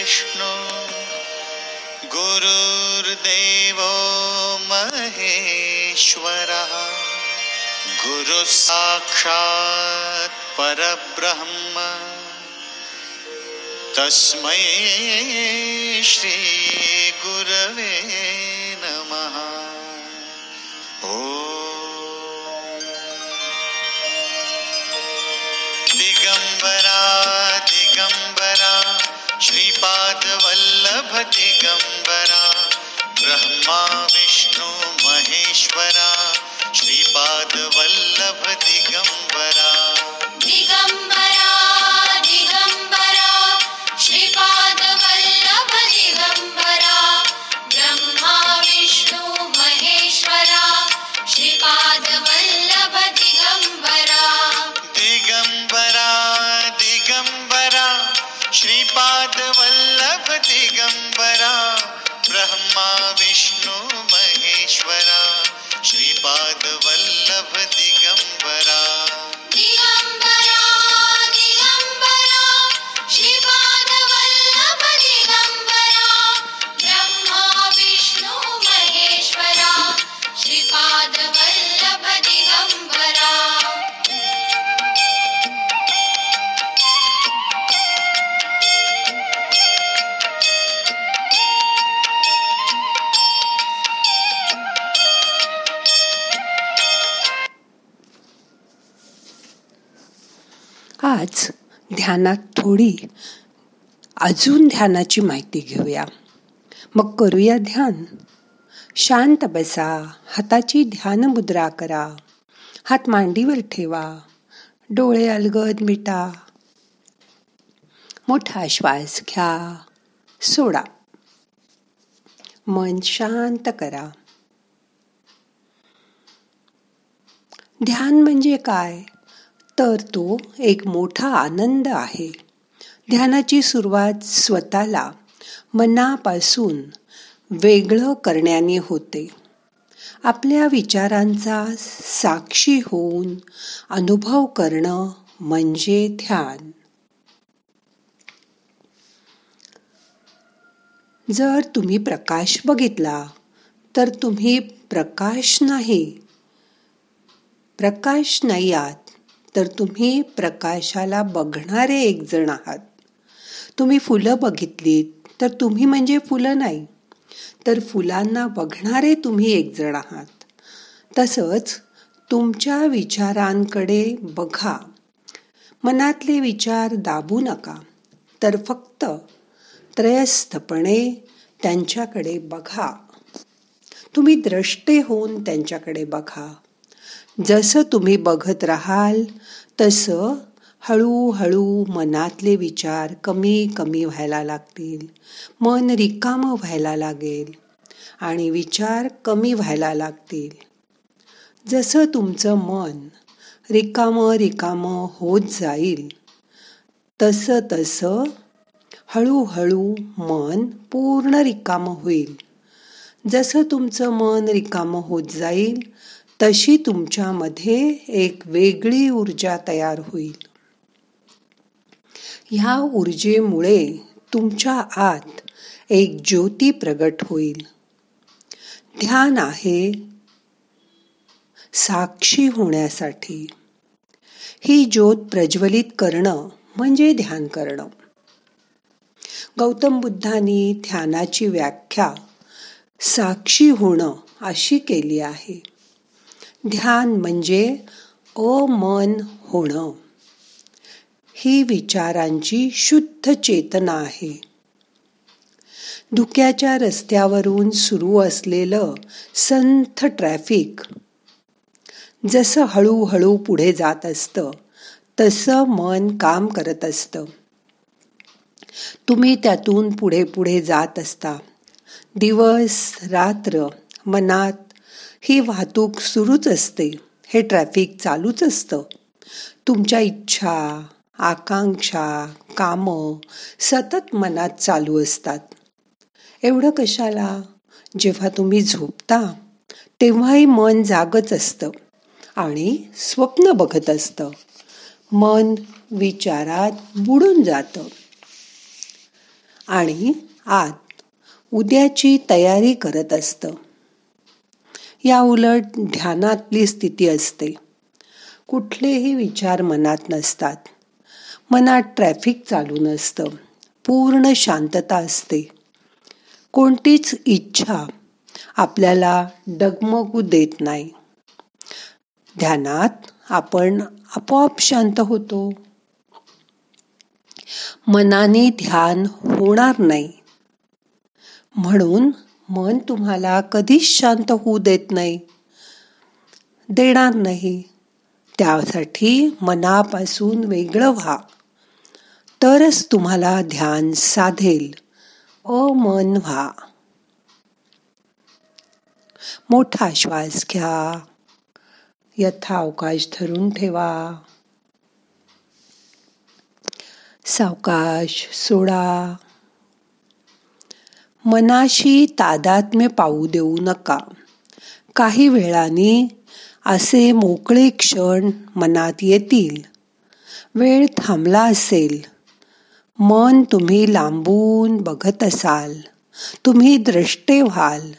विष्णु गुरुर्देवो महेश्वरः। गुरु साक्षात् परब्रह्म। तस्मै श्री गुरवे नमः। ओ दिगंबरा ब्रह्मा विष्णु महेश्वरा श्रीपाद वल्लभ दिगंबरा दिगंबरा ब्रह्मा विष्णु महेश्वरा श्रीपाद वल्लभ दिगंबरा ध्यानात थोडी. अजून ध्यानाची माहिती घेऊया. मग करूया ध्यान. शांत बसा. हाताची ध्यान मुद्रा करा. हात मांडीवर ठेवा. डोळे अलगद मिटा. मोठा श्वास घ्या. सोडा. मन शांत करा. ध्यान म्हणजे काय? तर तो एक मोठा आनंद आहे. ध्यानाची सुरुवात स्वतःला मनापासून वेगळं करण्याने होते. आपल्या विचारांचा साक्षी होऊन अनुभव करणं म्हणजे ध्यान. जर तुम्ही प्रकाश बघितला तर तुम्ही प्रकाश नाही. प्रकाश नाही आत. तर तुम्ही प्रकाशाला बघणारे एक जण आहात. तुम्ही फुलं बघितलीत तर तुम्ही म्हणजे फुलं नाही. तर फुलांना बघणारे तुम्ही एक जण आहात. तसंच तुमच्या विचारांकडे बघा. मनातले विचार दाबू नका. तर फक्त त्रयस्थपणे त्यांच्याकडे बघा. तुम्ही द्रष्टे होऊन त्यांच्याकडे बघा. जसं तुम्ही बघत राहाल तसं हळूहळू मनातले विचार कमी कमी व्हायला लागतील. मन रिकामं व्हायला लागेल आणि विचार कमी व्हायला लागतील. जसं तुमचं मन रिकामं रिकामं होत जाईल तसं तसं हळूहळू मन पूर्ण रिकामं होईल. जसं तुमचं मन रिकामं होत जाईल तशी तुमच्यामध्ये एक वेगळी ऊर्जा तयार होईल. ह्या ऊर्जेमुळे तुमच्या आत एक ज्योती प्रगट होईल. ध्यान आहे. साक्षी होण्यासाठी. ही ज्योत प्रज्वलित करणं म्हणजे ध्यान करणं. गौतम बुद्धांनी ध्यानाची व्याख्या साक्षी होणं अशी केली आहे. ध्यान म्हणजे अमन होणं. ही विचारांची शुद्ध चेतना आहे. धुक्याच्या रस्त्यावरून सुरू असलेलं संथ ट्रॅफिक जसं हळूहळू पुढे जात असतं तसं मन काम करत असतं. तुम्ही त्यातून पुढे पुढे जात असता. दिवस रात्र मनात ही वाहतूक सुरूच असते. हे ट्रॅफिक चालूच असतं. तुमच्या इच्छा आकांक्षा कामं सतत मनात चालू असतात. एवढं कशाला? जेव्हा तुम्ही झोपता तेव्हाही मन जागच असतं आणि स्वप्न बघत असतं. मन विचारात बुडून जातं. आणि आत उद्याची तयारी करत असतं. या उलट ध्यानातली स्थिती असते. कुठलेही विचार मनात नसतात. मनात ट्रॅफिक चालू नसतं. पूर्ण शांतता असते. कोणतीच इच्छा आपल्याला डगमगू देत नाही. ध्यानात आपण आपोआप शांत होतो. मनाने ध्यान होणार नाही. म्हणून मन तुम्हाला कधीच शांत होऊ देत नाही. देणार नाही. त्यासाठी मनापासून वेगळं व्हा. तरच तुम्हाला ध्यान साधेल. अमन व्हा. मोठा श्वास घ्या. यथा अवकाश धरून ठेवा. सावकाश सोडा. मनाशी तादात्म्य पाहू देऊ नका. काही वेळाने असे मोकळे क्षण मनात येतील. वेळ थांबला असेल. मन तुम्ही लांबून बघत असाल. तुम्ही द्रष्टे व्हाल.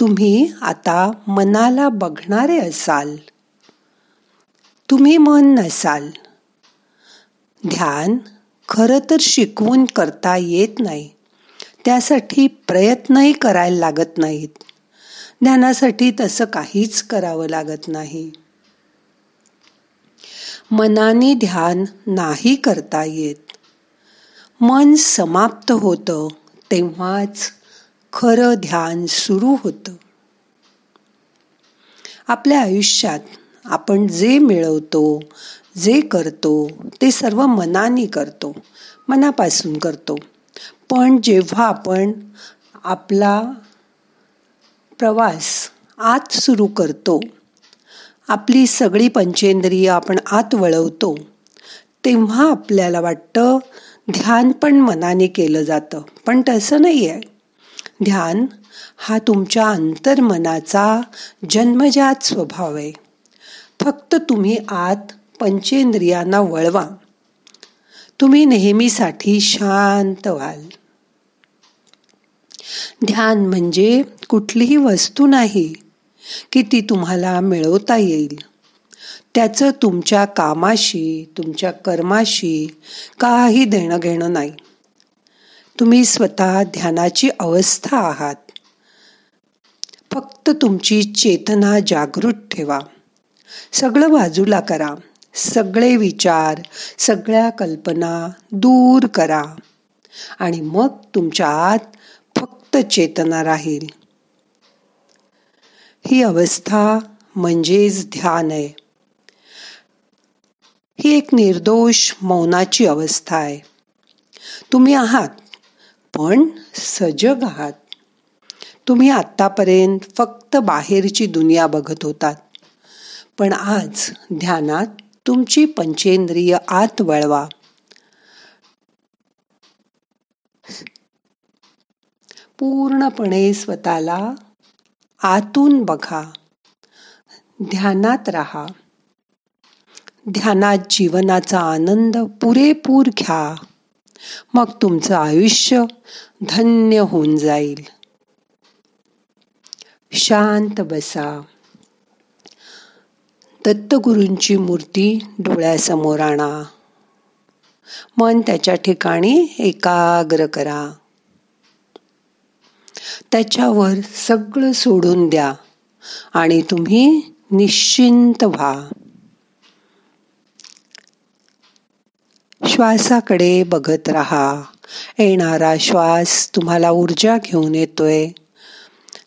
तुम्ही आता मनाला बघणारे असाल. तुम्ही मन नसाल. ध्यान खरं तर शिकवून करता येत नाही. त्यासाठी प्रयत्नही करायला लागत नाहीत. ध्यानासाठी तसं काहीच करावं लागत नाही. मनाने ध्यान नाही करता येत. मन समाप्त होतं तेव्हाच खरं ध्यान सुरू होतं. आपल्या आयुष्यात आपण जे मिळवतो जे करतो ते सर्व मनाने करतो मनापासून करतो. पण जेव्हा आपण आपला प्रवास आत सुरू करतो आपली सगळी पंचेंद्रिय आपण आत वळवतो तेव्हा आपल्याला वाटतं ध्यान पण मनाने केलं जातं. पण तसं नाही आहे ध्यान हा तुमच्या अंतर्मनाचा जन्मजात स्वभाव आहे. फक्त तुम्ही आत पंचेंद्रियांना वळवा. तुम्ही नेहमीसाठी शांत व्हाल. ध्यान म्हणजे कुठलीही वस्तू नाही की ती तुम्हाला मिळवता येईल. त्याचं तुमच्या कामाशी तुमच्या कर्माशी काही देणं घेणं नाही. तुम्ही स्वतः ध्यानाची अवस्था आहात. फक्त तुमची चेतना जागृत ठेवा. सगळं बाजूला करा. सगळे विचार सगळ्या कल्पना दूर करा. आणि मग तुमच्या आत फक्त चेतना राहील. ही अवस्था म्हणजेच ध्यान आहे. ही एक निर्दोष मौनाची अवस्था आहे. तुम्ही आहात पण सजग आहात. तुम्ही आत्तापर्यंत फक्त बाहेरची दुनिया बघत होतात. पण आज ध्यानात तुमची पंचेंद्रिय आत वळवा. पूर्णपणे स्वतःला आतून बघा. ध्यानात राहा. ध्यानात जीवनाचा आनंद पुरेपूर घ्या. मग तुमचं आयुष्य धन्य होऊन जाईल. शांत बसा. दत्तगुरूंची मूर्ती डोळ्यासमोर आणा. मन त्याच्या ठिकाणी एकाग्र करा. त्याच्यावर सगळं सोडून द्या आणि तुम्ही निश्चिंत व्हा. श्वासाकडे बघत राहा. येणारा श्वास तुम्हाला ऊर्जा घेऊन येतोय.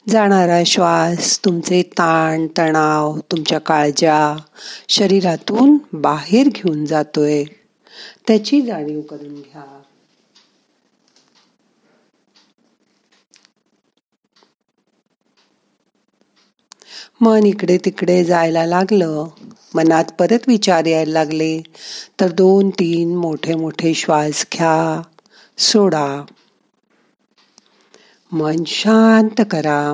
जाणारा श्वास तुमचे ताण तणाव तुमच्या काळजा शरीरातून बाहेर घेऊन जातोय. त्याची जाणीव करून घ्या. मन इकडे तिकडे जायला लागलं. मनात परत विचार यायला लागले. तर दोन तीन मोठे मोठे श्वास घ्या. सोडा. मन शांत करा.